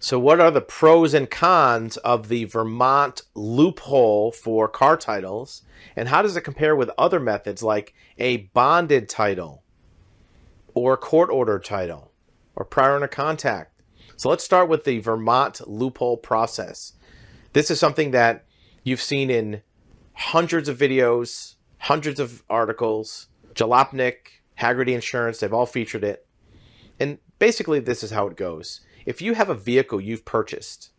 So, what are the pros and cons of the Vermont loophole for car titles? And how does it compare with other methods like a bonded title or court order title or prior owner contact? So, let's start with the Vermont loophole process. This is something that you've seen in hundreds of videos, hundreds of articles. Jalopnik, Hagerty Insurance, they've all featured it. And basically, this is how it goes if you have a vehicle you've purchased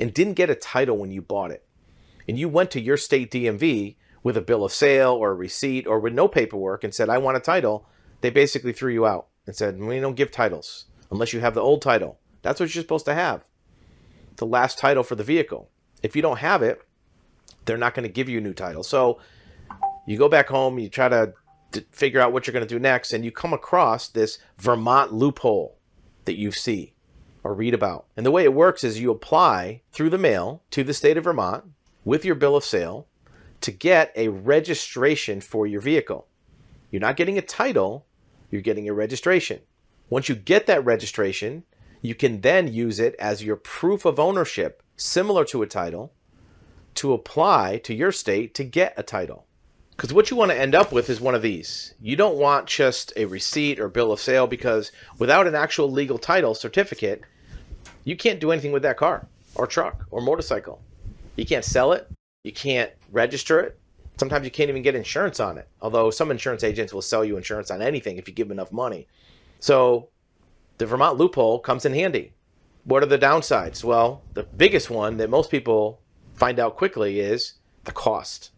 and didn't get a title when you bought it, and you went to your state DMV with a bill of sale or a receipt or with no paperwork and said, I want a title, they basically threw you out and said, We don't give titles unless you have the old title. That's what you're supposed to have. The last title for the vehicle. If you don't have it, they're not going to give you a new title. So you go back home, you try to figure out what you're going to do next, and you come across this Vermont loophole that you see or read about. And the way it works is you apply through the mail to the state of Vermont with your bill of sale to get a registration for your vehicle. You're not getting a title, you're getting a registration. Once you get that registration, you can then use it as your proof of ownership, similar to a title, to apply to your state to get a title. Because what you want to end up with is one of these. You don't want just a receipt or bill of sale because without an actual legal title certificate, you can't do anything with that car or truck or motorcycle. You can't sell it. You can't register it. Sometimes you can't even get insurance on it. Although some insurance agents will sell you insurance on anything if you give them enough money. So the Vermont loophole comes in handy. What are the downsides? Well, the biggest one that most people find out quickly is the cost.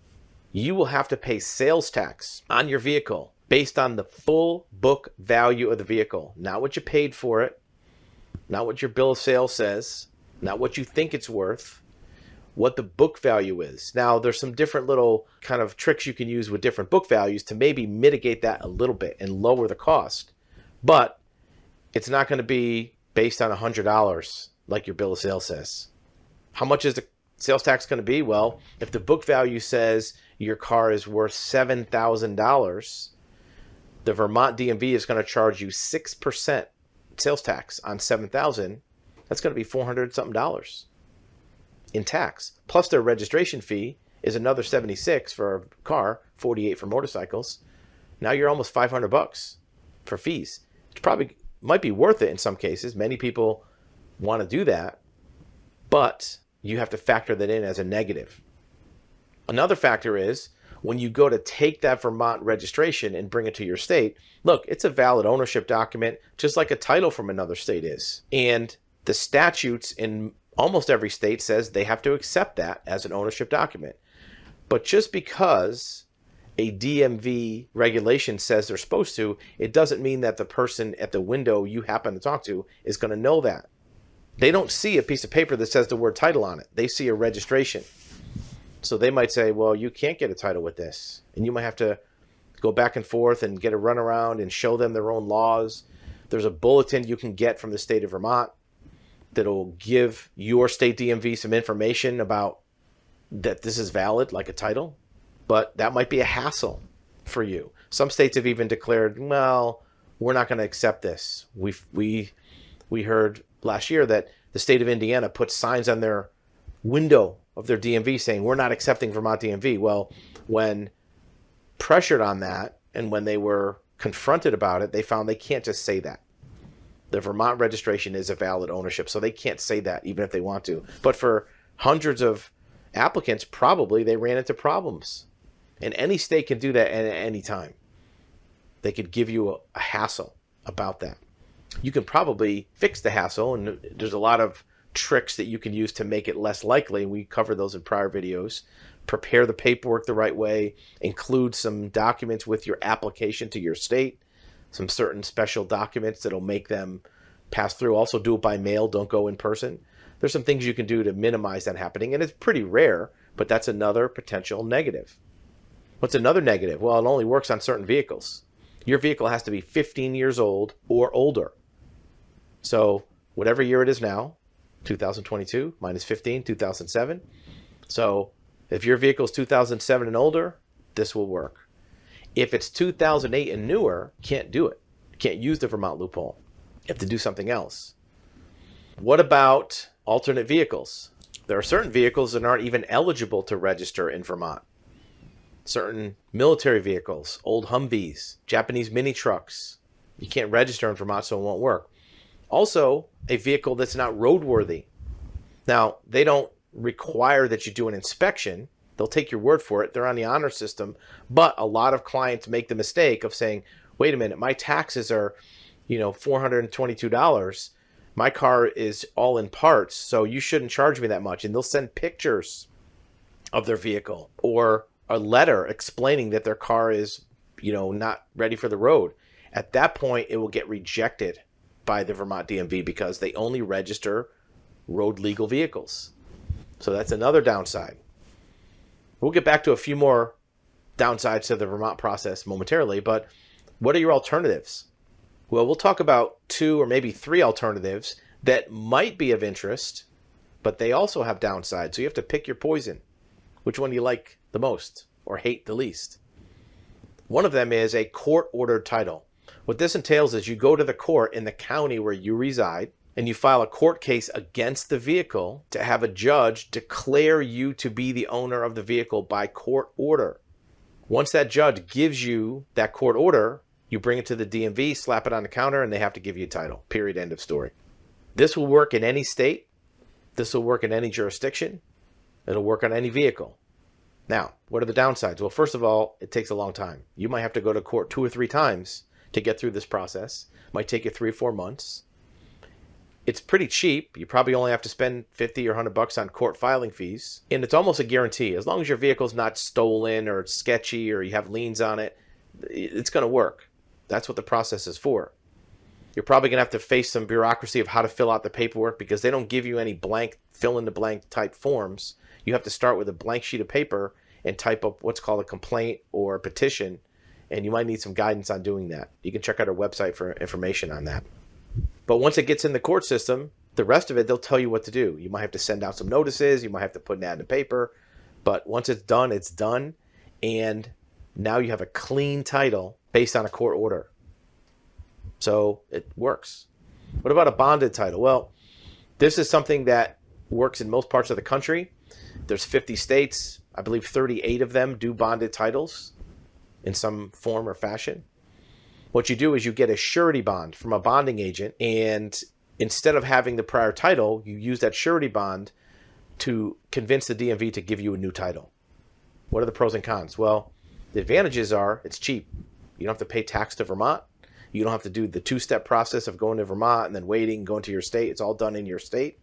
You will have to pay sales tax on your vehicle based on the full book value of the vehicle, not what you paid for it, not what your bill of sale says, not what you think it's worth, what the book value is. Now, there's some different little kind of tricks you can use with different book values to maybe mitigate that a little bit and lower the cost. But it's not going to be based on $100 like your bill of sale says. How much is the sales tax going to be? Well, if the book value says your car is worth $7,000, the Vermont DMV is going to charge you 6% sales tax on 7000 that's going to be 400 something dollars in tax. Plus their registration fee is another 76 for a car 48 for motorcycles. Now you're almost 500 bucks for fees. It probably might be worth it in some cases. Many people want to do that but you have to factor that in as a negative. Another factor is when you go to take that Vermont registration and bring it to your state, look, it's a valid ownership document, just like a title from another state is. And the statutes in almost every state says they have to accept that as an ownership document. But just because a DMV regulation says they're supposed to, it doesn't mean that the person at the window you happen to talk to is going to know that. They don't see a piece of paper that says the word title on it. They see a registration. So they might say, well, you can't get a title with this. And you might have to go back and forth and get a runaround and show them their own laws. There's a bulletin you can get from the state of Vermont that'll give your state DMV some information about that this is valid, like a title. But that might be a hassle for you. Some states have even declared, well, we're not going to accept this. We we we heard last year that the state of Indiana put signs on their window of their DMV saying we're not accepting Vermont DMV. Well, when pressured on that and when they were confronted about it, they found they can't just say that. The Vermont registration is a valid ownership, so they can't say that even if they want to. But for hundreds of applicants, probably they ran into problems. And any state can do that at any time. They could give you a, a hassle about that. You can probably fix the hassle, and there's a lot of tricks that you can use to make it less likely. We covered those in prior videos. Prepare the paperwork the right way, include some documents with your application to your state, some certain special documents that'll make them pass through. Also, do it by mail, don't go in person. There's some things you can do to minimize that happening, and it's pretty rare, but that's another potential negative. What's another negative? Well, it only works on certain vehicles. Your vehicle has to be 15 years old or older. So, whatever year it is now, 2022 minus 15, 2007. So if your vehicle is 2007 and older, this will work. If it's 2008 and newer, can't do it. Can't use the Vermont loophole. You have to do something else. What about alternate vehicles? There are certain vehicles that aren't even eligible to register in Vermont. Certain military vehicles, old Humvees, Japanese mini trucks, you can't register in Vermont, so it won't work. Also, a vehicle that's not roadworthy. Now, they don't require that you do an inspection. They'll take your word for it. They're on the honor system. But a lot of clients make the mistake of saying, wait a minute, my taxes are, you know, $422. My car is all in parts, so you shouldn't charge me that much. And they'll send pictures of their vehicle or a letter explaining that their car is, you know, not ready for the road. At that point, it will get rejected by the Vermont DMV because they only register road legal vehicles. So that's another downside. We'll get back to a few more downsides to the Vermont process momentarily, but what are your alternatives? Well, we'll talk about two or maybe three alternatives that might be of interest, but they also have downsides. So you have to pick your poison. Which one do you like the most or hate the least? One of them is a court ordered title. What this entails is you go to the court in the county where you reside and you file a court case against the vehicle to have a judge declare you to be the owner of the vehicle by court order. Once that judge gives you that court order, you bring it to the DMV, slap it on the counter, and they have to give you a title. Period. End of story. This will work in any state. This will work in any jurisdiction. It'll work on any vehicle. Now, what are the downsides? Well, first of all, it takes a long time. You might have to go to court two or three times to get through this process. Might take you three or four months. It's pretty cheap. You probably only have to spend 50 or 100 bucks on court filing fees. And it's almost a guarantee. As long as your vehicle's not stolen or sketchy or you have liens on it, it's going to work. That's what the process is for. You're probably going to have to face some bureaucracy of how to fill out the paperwork because they don't give you any blank, fill in the blank type forms. You have to start with a blank sheet of paper and type up what's called a complaint or a petition and you might need some guidance on doing that. You can check out our website for information on that. But once it gets in the court system, the rest of it, they'll tell you what to do. You might have to send out some notices, you might have to put an ad in the paper, but once it's done, it's done. And now you have a clean title based on a court order. So it works. What about a bonded title? Well, this is something that works in most parts of the country. There's 50 states. I believe 38 of them do bonded titles in some form or fashion. What you do is you get a surety bond from a bonding agent, and instead of having the prior title, you use that surety bond to convince the DMV to give you a new title. What are the pros and cons? Well, the advantages are it's cheap. You don't have to pay tax to Vermont. You don't have to do the two step process of going to Vermont and then waiting, going to your state. It's all done in your state.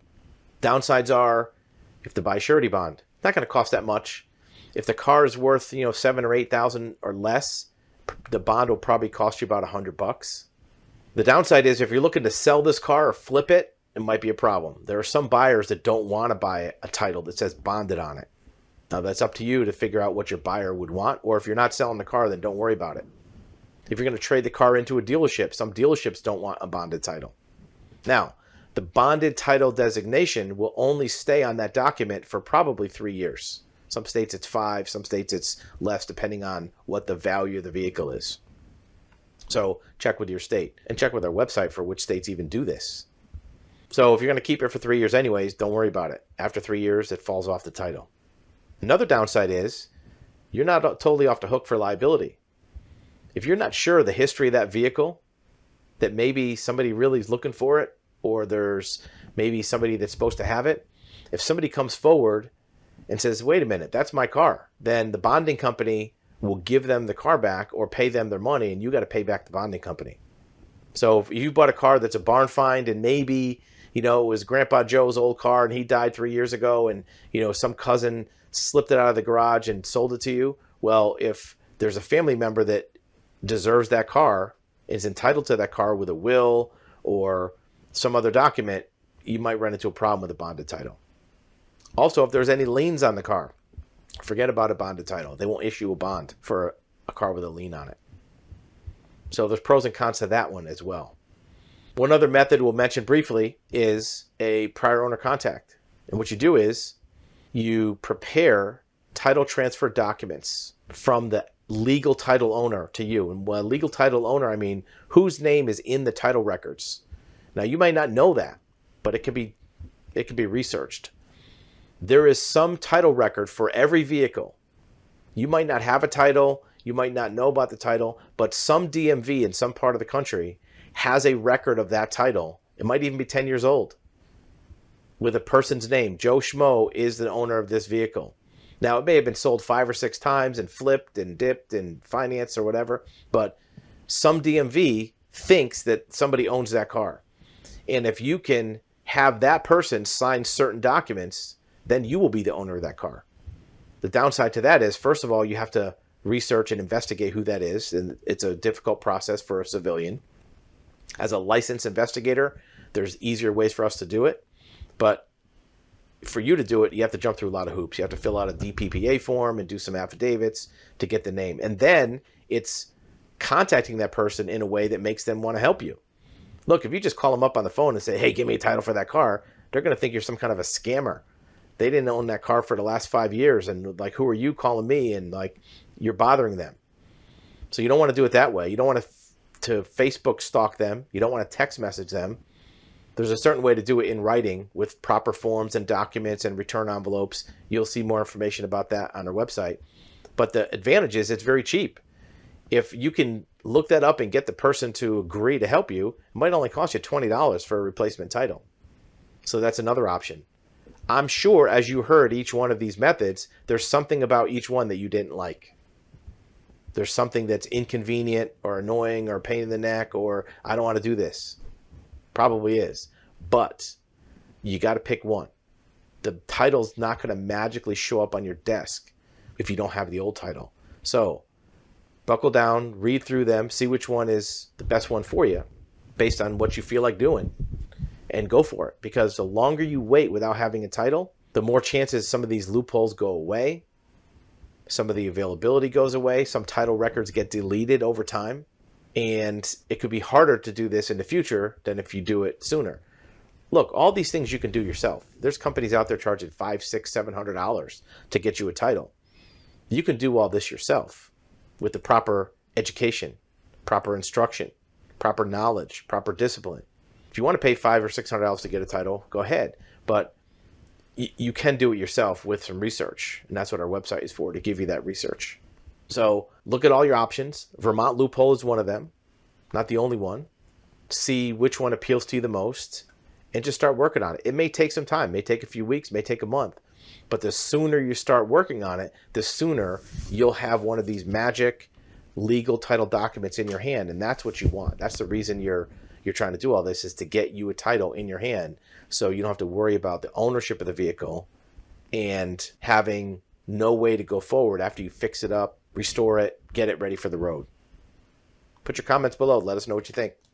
Downsides are you have to buy surety bond. Not going to cost that much. If the car is worth, you know, seven or eight thousand or less, the bond will probably cost you about a hundred bucks. The downside is if you're looking to sell this car or flip it, it might be a problem. There are some buyers that don't want to buy a title that says bonded on it. Now that's up to you to figure out what your buyer would want, or if you're not selling the car, then don't worry about it. If you're going to trade the car into a dealership, some dealerships don't want a bonded title. Now, the bonded title designation will only stay on that document for probably three years. Some states it's five, some states it's less, depending on what the value of the vehicle is. So check with your state and check with our website for which states even do this. So if you're going to keep it for three years, anyways, don't worry about it. After three years, it falls off the title. Another downside is you're not totally off the hook for liability. If you're not sure the history of that vehicle, that maybe somebody really is looking for it, or there's maybe somebody that's supposed to have it, if somebody comes forward and says, wait a minute, that's my car, then the bonding company will give them the car back or pay them their money and you got to pay back the bonding company. So if you bought a car that's a barn find and maybe, you know, it was Grandpa Joe's old car and he died three years ago and, you know, some cousin slipped it out of the garage and sold it to you. Well, if there's a family member that deserves that car, is entitled to that car with a will or some other document, you might run into a problem with a bonded title. Also, if there's any liens on the car, forget about a bonded title. They won't issue a bond for a car with a lien on it. So there's pros and cons to that one as well. One other method we'll mention briefly is a prior owner contact. And what you do is you prepare title transfer documents from the legal title owner to you. And by legal title owner, I mean whose name is in the title records. Now, you might not know that. but it can be it can be researched. There is some title record for every vehicle. You might not have a title, you might not know about the title, but some DMV in some part of the country has a record of that title. It might even be 10 years old with a person's name. Joe Schmo is the owner of this vehicle. Now, it may have been sold five or six times and flipped and dipped and financed or whatever, but some DMV thinks that somebody owns that car. And if you can have that person sign certain documents, then you will be the owner of that car. The downside to that is, first of all, you have to research and investigate who that is, and it's a difficult process for a civilian. As a licensed investigator, there's easier ways for us to do it, but for you to do it, you have to jump through a lot of hoops. You have to fill out a DPPA form and do some affidavits to get the name. And then it's contacting that person in a way that makes them want to help you. Look, if you just call them up on the phone and say, hey, give me a title for that car, they're going to think you're some kind of a scammer. They didn't own that car for the last five years. And like, who are you calling me? And like, you're bothering them. So you don't want to do it that way. You don't want to, to Facebook stalk them. You don't want to text message them there's a certain way to do it in writing with proper forms and documents and return envelopes. You'll see more information about that on our website. But the advantage is it's very cheap. If you can look that up and get the person to agree to help you, it might only cost you $20 for a replacement title. So that's another option. I'm sure as you heard each one of these methods, there's something about each one that you didn't like. There's something that's inconvenient or annoying or pain in the neck or I don't want to do this. Probably is. But you got to pick one. The title's not going to magically show up on your desk if you don't have the old title. So buckle down, read through them, see which one is the best one for you based on what you feel like doing and go for it. Because the longer you wait without having a title, the more chances some of these loopholes go away. Some of the availability goes away. Some title records get deleted over time and it could be harder to do this in the future than if you do it sooner. Look, all these things you can do yourself. There's companies out there charging five, six, seven hundred dollars to get you a title. You can do all this yourself with the proper education, proper instruction, proper knowledge, proper discipline. If you want to pay five or six hundred dollars to get a title, go ahead. But you can do it yourself with some research, and that's what our website is for to give you that research. So look at all your options. Vermont loophole is one of them, not the only one. See which one appeals to you the most and just start working on it. It may take some time, may take a few weeks, may take a month. But the sooner you start working on it, the sooner you'll have one of these magic legal title documents in your hand and that's what you want. That's the reason you're you're trying to do all this is to get you a title in your hand so you don't have to worry about the ownership of the vehicle and having no way to go forward after you fix it up restore it, get it ready for the road. Put your comments below. Let us know what you think.